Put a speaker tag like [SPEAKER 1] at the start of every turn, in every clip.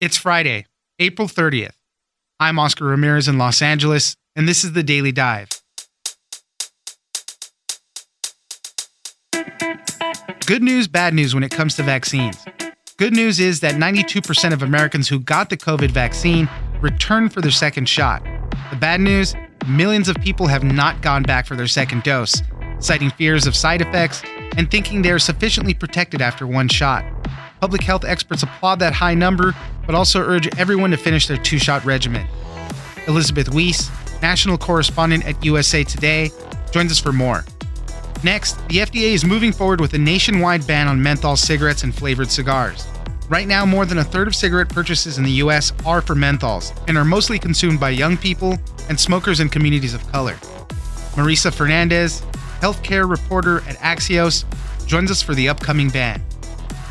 [SPEAKER 1] It's Friday, April 30th. I'm Oscar Ramirez in Los Angeles, and this is the Daily Dive. Good news, bad news when it comes to vaccines. Good news is that 92% of Americans who got the COVID vaccine returned for their second shot. The bad news millions of people have not gone back for their second dose, citing fears of side effects and thinking they are sufficiently protected after one shot. Public health experts applaud that high number, but also urge everyone to finish their two shot regimen. Elizabeth Weise, national correspondent at USA Today, joins us for more. Next, the FDA is moving forward with a nationwide ban on menthol cigarettes and flavored cigars. Right now, more than a third of cigarette purchases in the US are for menthols and are mostly consumed by young people and smokers in communities of color. Marisa Fernandez, healthcare reporter at Axios, joins us for the upcoming ban.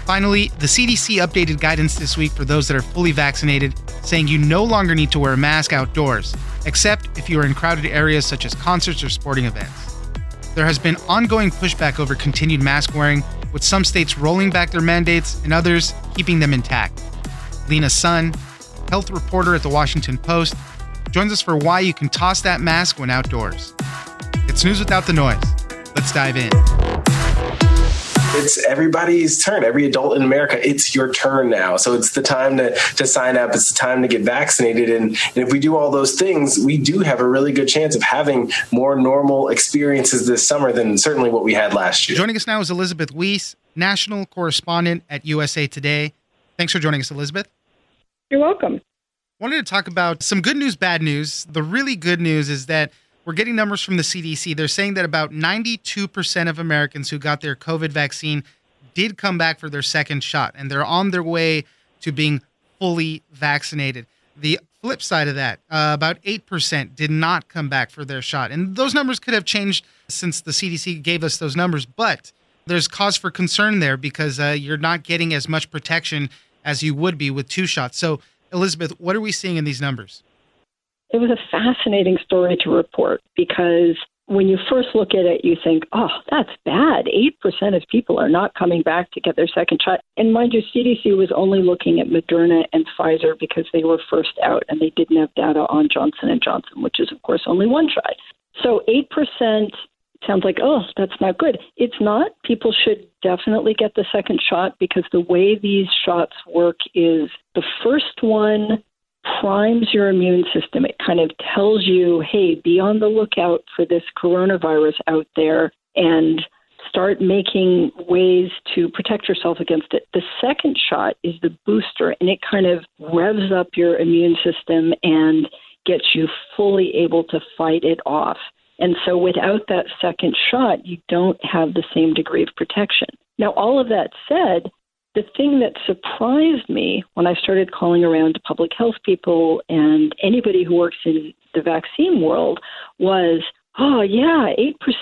[SPEAKER 1] Finally, the CDC updated guidance this week for those that are fully vaccinated, saying you no longer need to wear a mask outdoors, except if you are in crowded areas such as concerts or sporting events. There has been ongoing pushback over continued mask wearing, with some states rolling back their mandates and others keeping them intact. Lena Sun, health reporter at the Washington Post, joins us for why you can toss that mask when outdoors. It's news without the noise. Let's dive in
[SPEAKER 2] it's everybody's turn. Every adult in America, it's your turn now. So it's the time to to sign up. It's the time to get vaccinated. And, and if we do all those things, we do have a really good chance of having more normal experiences this summer than certainly what we had last year.
[SPEAKER 1] Joining us now is Elizabeth Weise, national correspondent at USA Today. Thanks for joining us, Elizabeth.
[SPEAKER 3] You're welcome.
[SPEAKER 1] Wanted to talk about some good news, bad news. The really good news is that we're getting numbers from the CDC. They're saying that about 92% of Americans who got their COVID vaccine did come back for their second shot, and they're on their way to being fully vaccinated. The flip side of that, uh, about 8% did not come back for their shot. And those numbers could have changed since the CDC gave us those numbers, but there's cause for concern there because uh, you're not getting as much protection as you would be with two shots. So, Elizabeth, what are we seeing in these numbers?
[SPEAKER 3] It was a fascinating story to report because when you first look at it, you think, oh, that's bad. 8% of people are not coming back to get their second shot. And mind you, CDC was only looking at Moderna and Pfizer because they were first out and they didn't have data on Johnson & Johnson, which is, of course, only one shot. So 8% sounds like, oh, that's not good. It's not. People should definitely get the second shot because the way these shots work is the first one primes your immune system. It kind of tells you, hey, be on the lookout for this coronavirus out there and start making ways to protect yourself against it. The second shot is the booster, and it kind of revs up your immune system and gets you fully able to fight it off. And so without that second shot, you don't have the same degree of protection. Now, all of that said, the thing that surprised me when I started calling around to public health people and anybody who works in the vaccine world was, oh, yeah,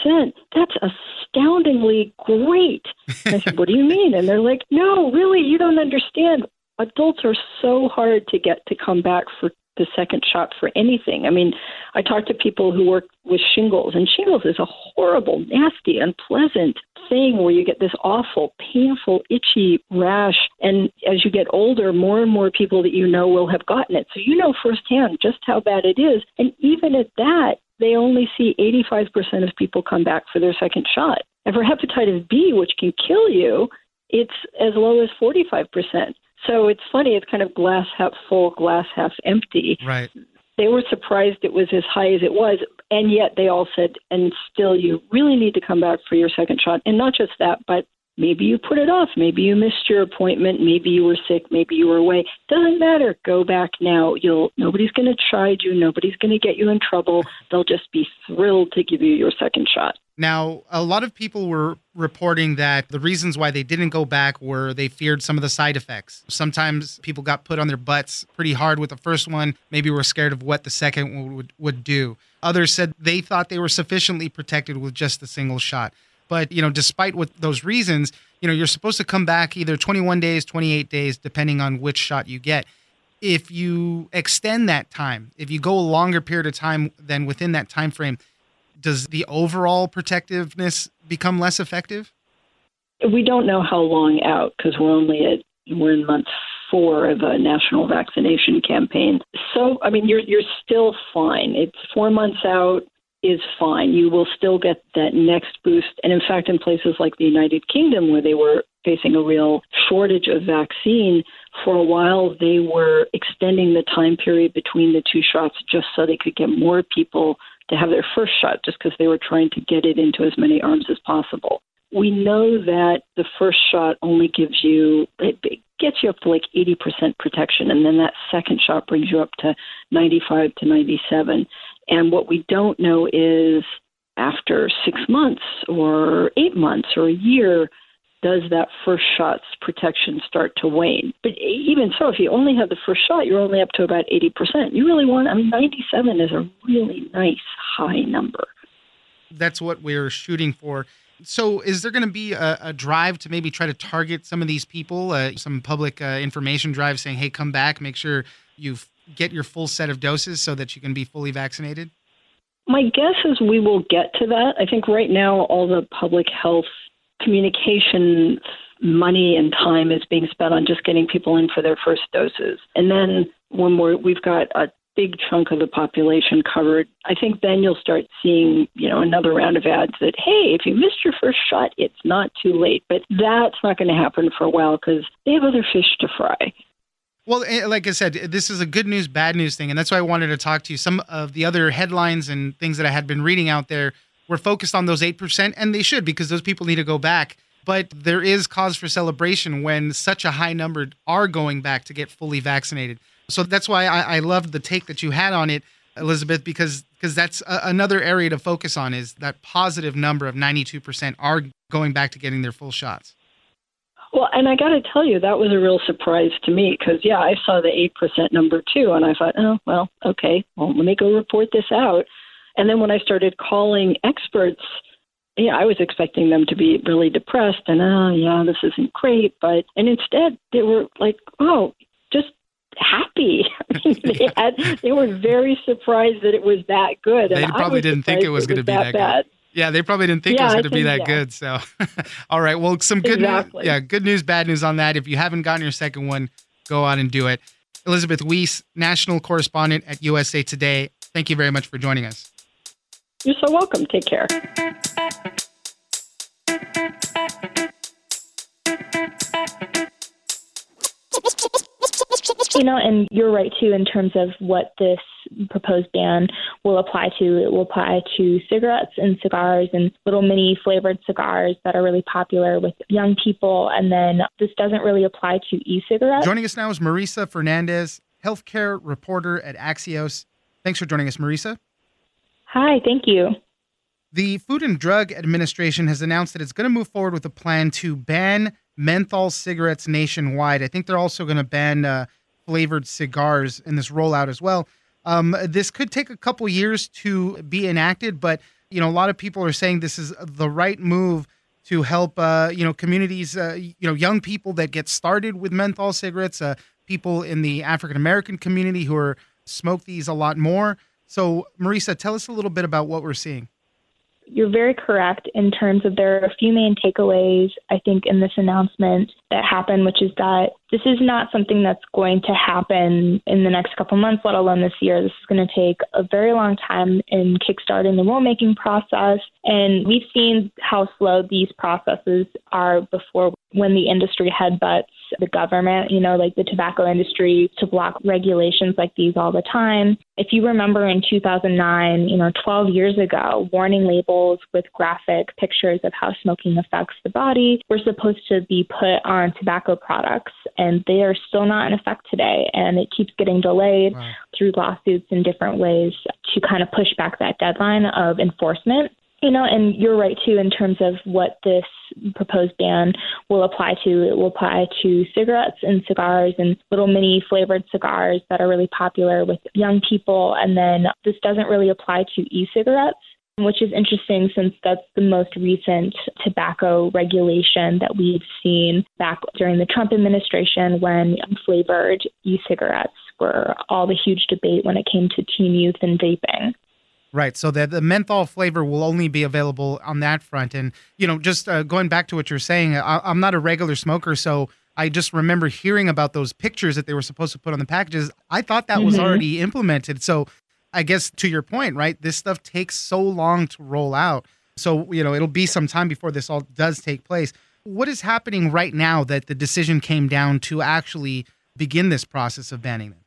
[SPEAKER 3] 8%. That's astoundingly great. I said, what do you mean? And they're like, no, really, you don't understand. Adults are so hard to get to come back for the second shot for anything. I mean, I talk to people who work with shingles, and shingles is a horrible, nasty, unpleasant thing where you get this awful, painful, itchy rash. And as you get older, more and more people that you know will have gotten it. So you know firsthand just how bad it is. And even at that, they only see 85% of people come back for their second shot. And for hepatitis B, which can kill you, it's as low as 45%. So it's funny, it's kind of glass half full, glass half empty.
[SPEAKER 1] Right.
[SPEAKER 3] They were surprised it was as high as it was, and yet they all said, and still, you really need to come back for your second shot. And not just that, but maybe you put it off. Maybe you missed your appointment. Maybe you were sick. Maybe you were away. Doesn't matter. Go back now. You'll nobody's going to chide you. Nobody's going to get you in trouble. They'll just be thrilled to give you your second shot.
[SPEAKER 1] Now, a lot of people were reporting that the reasons why they didn't go back were they feared some of the side effects. Sometimes people got put on their butts pretty hard with the first one, maybe were scared of what the second one would, would do. Others said they thought they were sufficiently protected with just the single shot. But, you know, despite what those reasons, you know, you're supposed to come back either 21 days, 28 days, depending on which shot you get. If you extend that time, if you go a longer period of time than within that time frame, does the overall protectiveness become less effective?
[SPEAKER 3] We don't know how long out because we're only at we're in month four of a national vaccination campaign. So, I mean, you're you're still fine. It's four months out is fine. You will still get that next boost. And in fact, in places like the United Kingdom, where they were facing a real shortage of vaccine, for a while they were extending the time period between the two shots just so they could get more people to have their first shot, just because they were trying to get it into as many arms as possible. We know that the first shot only gives you, it gets you up to like 80% protection, and then that second shot brings you up to 95 to 97. And what we don't know is after six months or eight months or a year, does that first shot's protection start to wane? But even so, if you only have the first shot, you're only up to about 80%. You really want, I mean, 97 is a really nice high number.
[SPEAKER 1] That's what we're shooting for. So, is there going to be a, a, drive to maybe try to target some of these people, uh, some public uh, information drive saying, hey, come back, make sure you get your full set of doses so that you can be fully vaccinated?
[SPEAKER 3] My guess is we will get to that. I think right now, all the public health communication money and time is being spent on just getting people in for their first doses. And then when we're, we've got a big chunk of the population covered, I think then you'll start seeing, you know, another round of ads that, hey, if you missed your first shot, it's not too late. But that's not going to happen for a while because they have other fish to fry.
[SPEAKER 1] Well, eh, like I said, this is a good news, bad news thing. And that's why I wanted to talk to you. Some of the other headlines and things that I had been reading out there were focused on those 8%, and they should because those people need to go back. But there is cause for celebration when such a high number are going back to get fully vaccinated. So that's why I, I the take that you had on it, Elizabeth, because because that's a, another area to focus on is that positive number of 92% are going back to getting their full shots.
[SPEAKER 3] Well, and I got to tell you, that was a real surprise to me because, yeah, I saw the 8% number too. And I thought, oh, well, okay, well, let me go report this out. And then when I started calling experts, yeah, I was expecting them to be really depressed and, oh, yeah, this isn't great. But, and instead they were like, oh, just happy. they had, they were very surprised that it was that good.
[SPEAKER 1] They probably didn't think it was going to be that, that bad. Good. Yeah, they probably didn't think yeah, it was going to be that yeah. good. So, all right. Well, some good exactly. news. Yeah, good news, bad news on that. If you haven't gotten your second one, go out and do it. Elizabeth Weise, national correspondent at USA Today. Thank you very much for joining us.
[SPEAKER 3] You're so welcome. Take care.
[SPEAKER 4] You know, and you're right too in terms of what this proposed ban will apply to. It will apply to cigarettes and cigars and little mini flavored cigars that are really popular with young people. And then this doesn't really apply to e cigarettes.
[SPEAKER 1] Joining us now is Marisa Fernandez, healthcare reporter at Axios. Thanks for joining us, Marisa.
[SPEAKER 4] Hi, thank you.
[SPEAKER 1] The Food and Drug Administration has announced that it's going to move forward with a plan to ban menthol cigarettes nationwide. I think they're also going to ban uh, flavored cigars in this rollout as well. Um, this could take a couple years to be enacted, but you know a lot of people are saying this is the right move to help uh, you know communities, uh, you know young people that get started with menthol cigarettes, uh, people in the African American community who are smoke these a lot more. So, Marisa, tell us a little bit about what we're seeing
[SPEAKER 4] you're very correct in terms of there are a few main takeaways, I think, in this announcement that happened, which is that this is not something that's going to happen in the next couple months, let alone this year. This is going to take a very long time in kickstarting the rulemaking process. And we've seen how slow these processes are before when the industry headbutts the government, you know, like the tobacco industry to block regulations like these all the time. If you remember in 2009, you know, 12 years ago, warning labels with graphic pictures of how smoking affects the body were supposed to be put on tobacco products, and they are still not in effect today. And it keeps getting delayed wow. through lawsuits in different ways to kind of push back that deadline of enforcement. You know, and you're right too in terms of what this proposed ban will apply to. It will apply to cigarettes and cigars and little mini flavored cigars that are really popular with young people. And then this doesn't really apply to e cigarettes which is interesting since that's the most recent tobacco regulation that we've seen back during the Trump administration when flavored e cigarettes were all the huge debate when it came to teen youth and vaping.
[SPEAKER 1] Right. So the, the menthol flavor will only be available on that front. And, you know, just uh, going back to what you're saying, I, am not a regular smoker. So I just remember hearing about those pictures that they were supposed to put on the packages. I thought that mm-hmm. was already implemented. So I guess to your point, right? This stuff takes so long to roll out. So, you know, it'll be some time before this all does take place. What is happening right now that the decision came down to actually begin this process of banning them?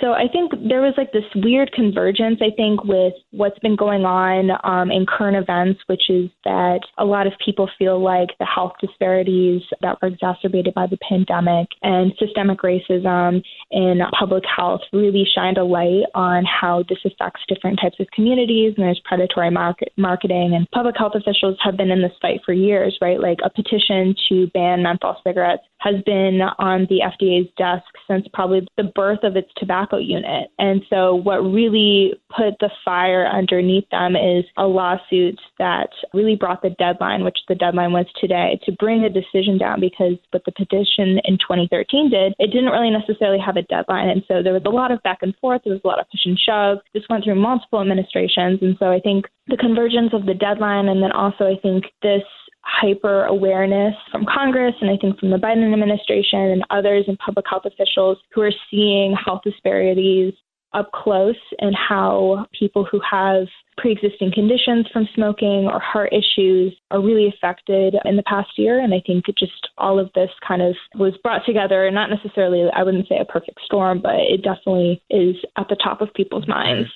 [SPEAKER 4] So I think there was like this weird convergence, I think, with what's been going on um, in current events, which is that a lot of people feel like the health disparities that were exacerbated by the pandemic and systemic racism in public health really shined a light on how this affects different types of communities and there's predatory market, marketing and public health officials have been in this fight for years, right? Like a petition to ban menthol cigarettes has been on the FDA's desk since probably the birth of its tobacco unit. And so, what really put the fire underneath them is a lawsuit that really brought the deadline, which the deadline was today, to bring a decision down because what the petition in 2013 did, it didn't really necessarily have a deadline. And so, there was a lot of back and forth, there was a lot of push and shove. This went through multiple administrations. And so, I think the convergence of the deadline and then also, I think this hyper awareness from Congress and I think from the Biden administration and others and public health officials who are seeing health disparities up close and how people who have pre existing conditions from smoking or heart issues are really affected in the past year. And I think just all of this kind of was brought together, not necessarily, I wouldn't say a perfect storm, but it definitely is at the top of people's minds.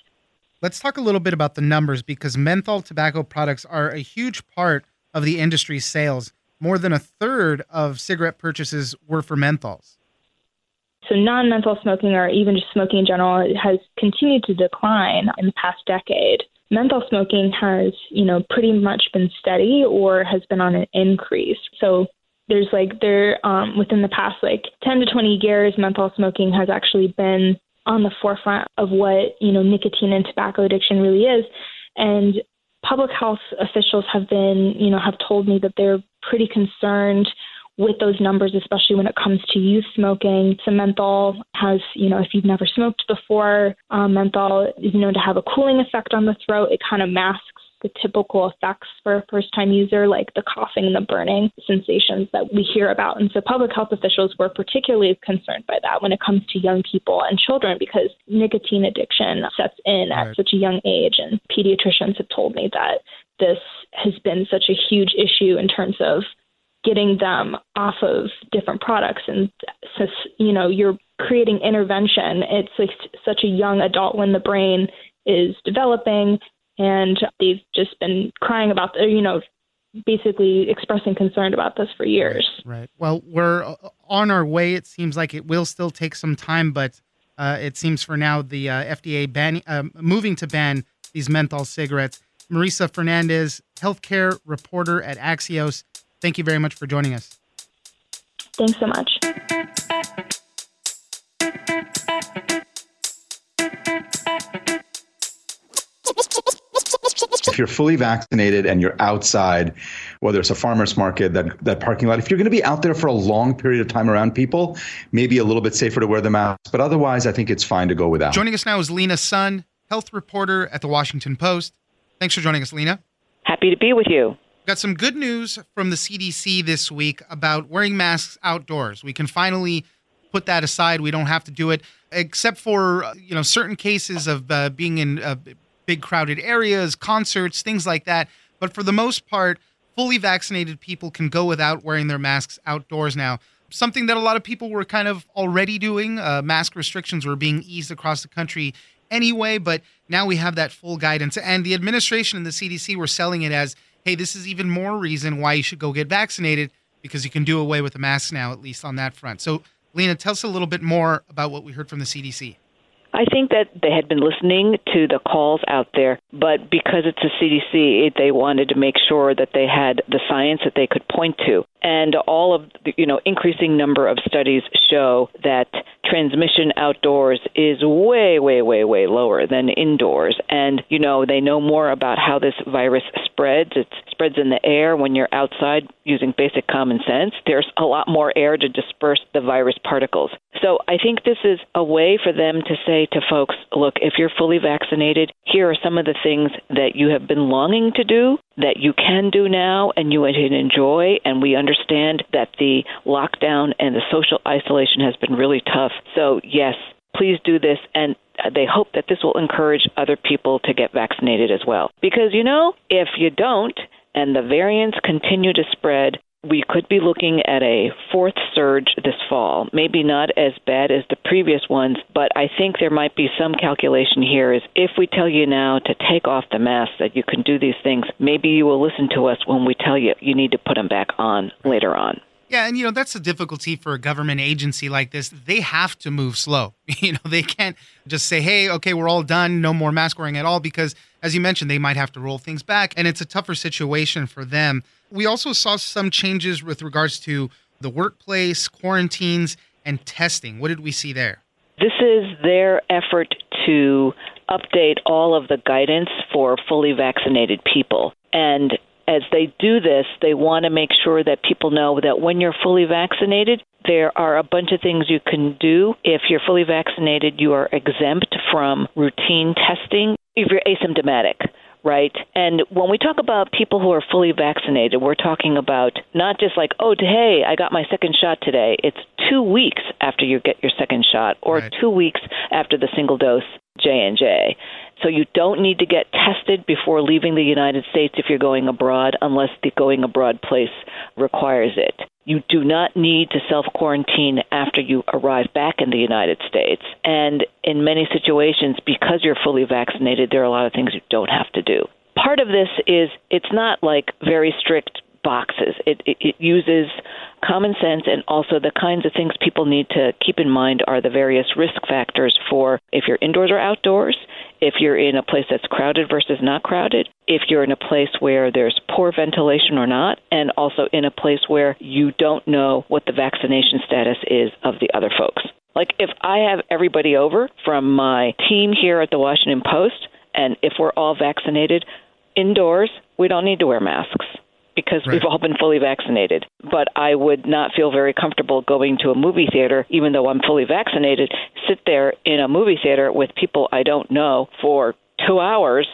[SPEAKER 1] Let's talk a little bit about the numbers because menthol tobacco products are a huge part of the industry's sales. More than a third of cigarette purchases were for menthols.
[SPEAKER 4] So non menthol smoking or even just smoking in general has continued to decline in the past decade. Menthol smoking has, you know, pretty much been steady or has been on an increase. So there's like there um, within the past like 10 to 20 years, menthol smoking has actually been on the forefront of what you know nicotine and tobacco addiction really is. And public health officials have been, you know, have told me that they're pretty concerned with those numbers, especially when it comes to youth smoking. So menthol has, you know, if you've never smoked before, um, menthol is known to have a cooling effect on the throat. It kind of masks the typical effects for a first time user, like the coughing and the burning sensations that we hear about. And so public health officials were particularly concerned by that when it comes to young people and children because nicotine addiction sets in right. at such a young age. And pediatricians have told me that this has been such a huge issue in terms of getting them off of different products and so you know you're creating intervention it's like such a young adult when the brain is developing and they've just been crying about, the, you know, basically expressing concern about this for years.
[SPEAKER 1] Right. right. Well, we're uh, on our way. It seems like it will still take some time, but uh, it seems for now the uh, FDA ban- uh, moving to ban these menthol cigarettes. Marisa Fernandez, healthcare reporter at Axios. Thank you very much for joining us.
[SPEAKER 4] Thanks so much.
[SPEAKER 5] You're fully vaccinated and you're outside, whether it's a farmer's market, that, that parking lot, if you're going to be out there for a long period of time around people, maybe a little bit safer to wear the mask. But otherwise, I think it's fine to go without.
[SPEAKER 1] Joining us now is Lena Sun, health reporter at the Washington Post. Thanks for joining us, Lena.
[SPEAKER 6] Happy to be with you.
[SPEAKER 1] Got some good news from the CDC this week about wearing masks outdoors. We can finally put that aside. We don't have to do it, except for you know certain cases of uh, being in uh, big crowded areas, concerts, things like that. But for the most part, fully vaccinated people can go without wearing their masks outdoors now. Something that a lot of people were kind of already doing. Uh, mask restrictions were being eased across the country anyway, but now we have that full guidance. And the administration and the CDC were selling it as hey, this is even more reason why you should go get vaccinated because you can do away with the masks now, at least on that front. So, Lena, tell us a little bit more about what we heard from the CDC.
[SPEAKER 6] I think that they had been listening to the calls out there, but because it's a CDC, they wanted to make sure that they had the science that they could point to. And all of the, you know, increasing number of studies show that transmission outdoors is way, way, way, way lower than indoors. And, you know, they know more about how this virus spreads. It spreads in the air when you're outside using basic common sense. There's a lot more air to disperse the virus particles. So I think this is a way for them to say, say to folks, look, if you're fully vaccinated, here are some of the things that you have been longing to do that you can do now and you can enjoy. And we understand that the lockdown and the social isolation has been really tough. So, yes, please do this. And they hope that this will encourage other people to get vaccinated as well. Because, you know, if you don't, and the variants continue to spread, we could be looking at a fourth surge this fall. Maybe not as bad as the previous ones, but I think there might be some calculation here is if we tell you now to take off the mask that you can do these things, maybe you will listen to us when we tell you you need to put them back on later on.
[SPEAKER 1] Yeah, and you know that's the difficulty for a government agency like this. They have to move slow. You know, they can't just say, "Hey, okay, we're all done, no more mask wearing at all," because as you mentioned, they might have to roll things back, and it's a tougher situation for them. We also saw some changes with regards to the workplace, quarantines, and testing. What did we see there?
[SPEAKER 6] This is their effort to update all of the guidance for fully vaccinated people. And as they do this, they want to make sure that people know that when you're fully vaccinated, there are a bunch of things you can do. If you're fully vaccinated, you are exempt from routine testing if you're asymptomatic right? And when we talk about people who are fully vaccinated, we're talking about not just like, oh, hey, I got my second shot today. It's two weeks after you get your second shot, or right. two weeks after the single dose J and J. So you don't need to get tested before leaving the United States if you're going abroad, unless the going abroad place requires it. You do not need to self quarantine after you arrive back in the United States. And in many situations, because you're fully vaccinated, there are a lot of things you don't have to do. Part of this is it's not like very strict boxes. It, it, it, uses common sense and also the kinds of things people need to keep in mind are the various risk factors for if you're indoors or outdoors, if you're in a place that's crowded versus not crowded, if you're in a place where there's poor ventilation or not, and also in a place where you don't know what the vaccination status is of the other folks. Like if I have everybody over from my team here at the Washington Post, and if we're all vaccinated indoors, we don't need to wear masks because right. we've all been fully vaccinated. But I would not feel very comfortable going to a movie theater, even though I'm fully vaccinated, sit there in a movie theater with people I don't know for two hours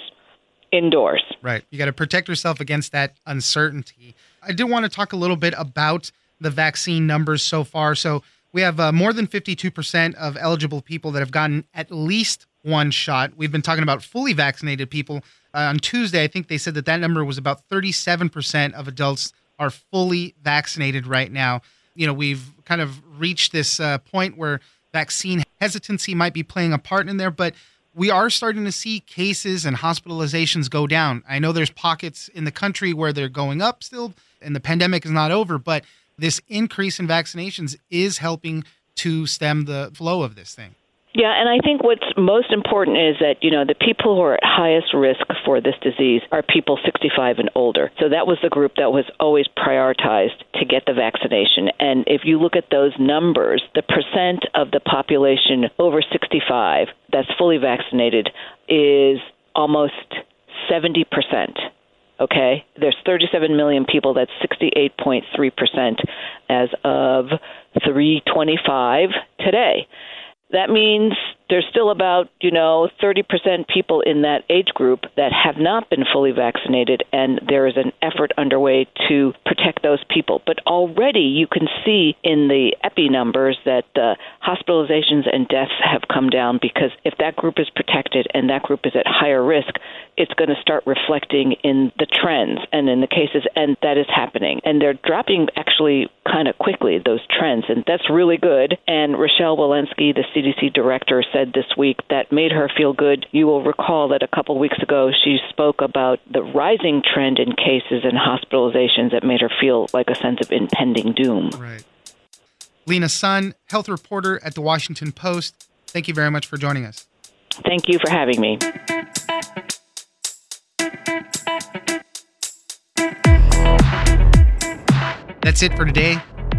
[SPEAKER 6] indoors.
[SPEAKER 1] Right. You got to protect yourself against that uncertainty. I do want to talk a little bit about the vaccine numbers so far. So we have uh, more than 52% of eligible people that have gotten at least one shot. We've been talking about fully vaccinated people uh, on Tuesday, I think they said that that number was about 37% of adults are fully vaccinated right now. You know, we've kind of reached this uh, point where vaccine hesitancy might be playing a part in there, but we are starting to see cases and hospitalizations go down. I know there's pockets in the country where they're going up still, and the pandemic is not over, but this increase in vaccinations is helping to stem the flow of this thing.
[SPEAKER 6] Yeah, and I think what's most important is that, you know, the people who are at highest risk for this disease are people 65 and older. So that was the group that was always prioritized to get the vaccination. And if you look at those numbers, the percent of the population over 65 that's fully vaccinated is almost 70%. Okay? There's 37 million people, that's 68.3% as of 325 today. That means there's still about, you know, 30% people in that age group that have not been fully vaccinated, and there is an effort underway to protect those people. But already you can see in the epi numbers that the hospitalizations and deaths have come down because if that group is protected and that group is at higher risk, it's going to start reflecting in the trends and in the cases, and that is happening. And they're dropping actually kind of quickly, those trends, and that's really good. And Rochelle Walensky, the CDC director, said said this week that made her feel good. You will recall that a couple weeks ago she spoke about the rising trend in cases and hospitalizations that made her feel like a sense of impending doom.
[SPEAKER 1] Right. Lena Sun, health reporter at the Washington Post. Thank you very much for joining us.
[SPEAKER 6] Thank you for having me.
[SPEAKER 1] That's it for today.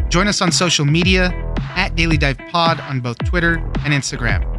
[SPEAKER 1] Join us on social media at Daily Dive Pod on both Twitter and Instagram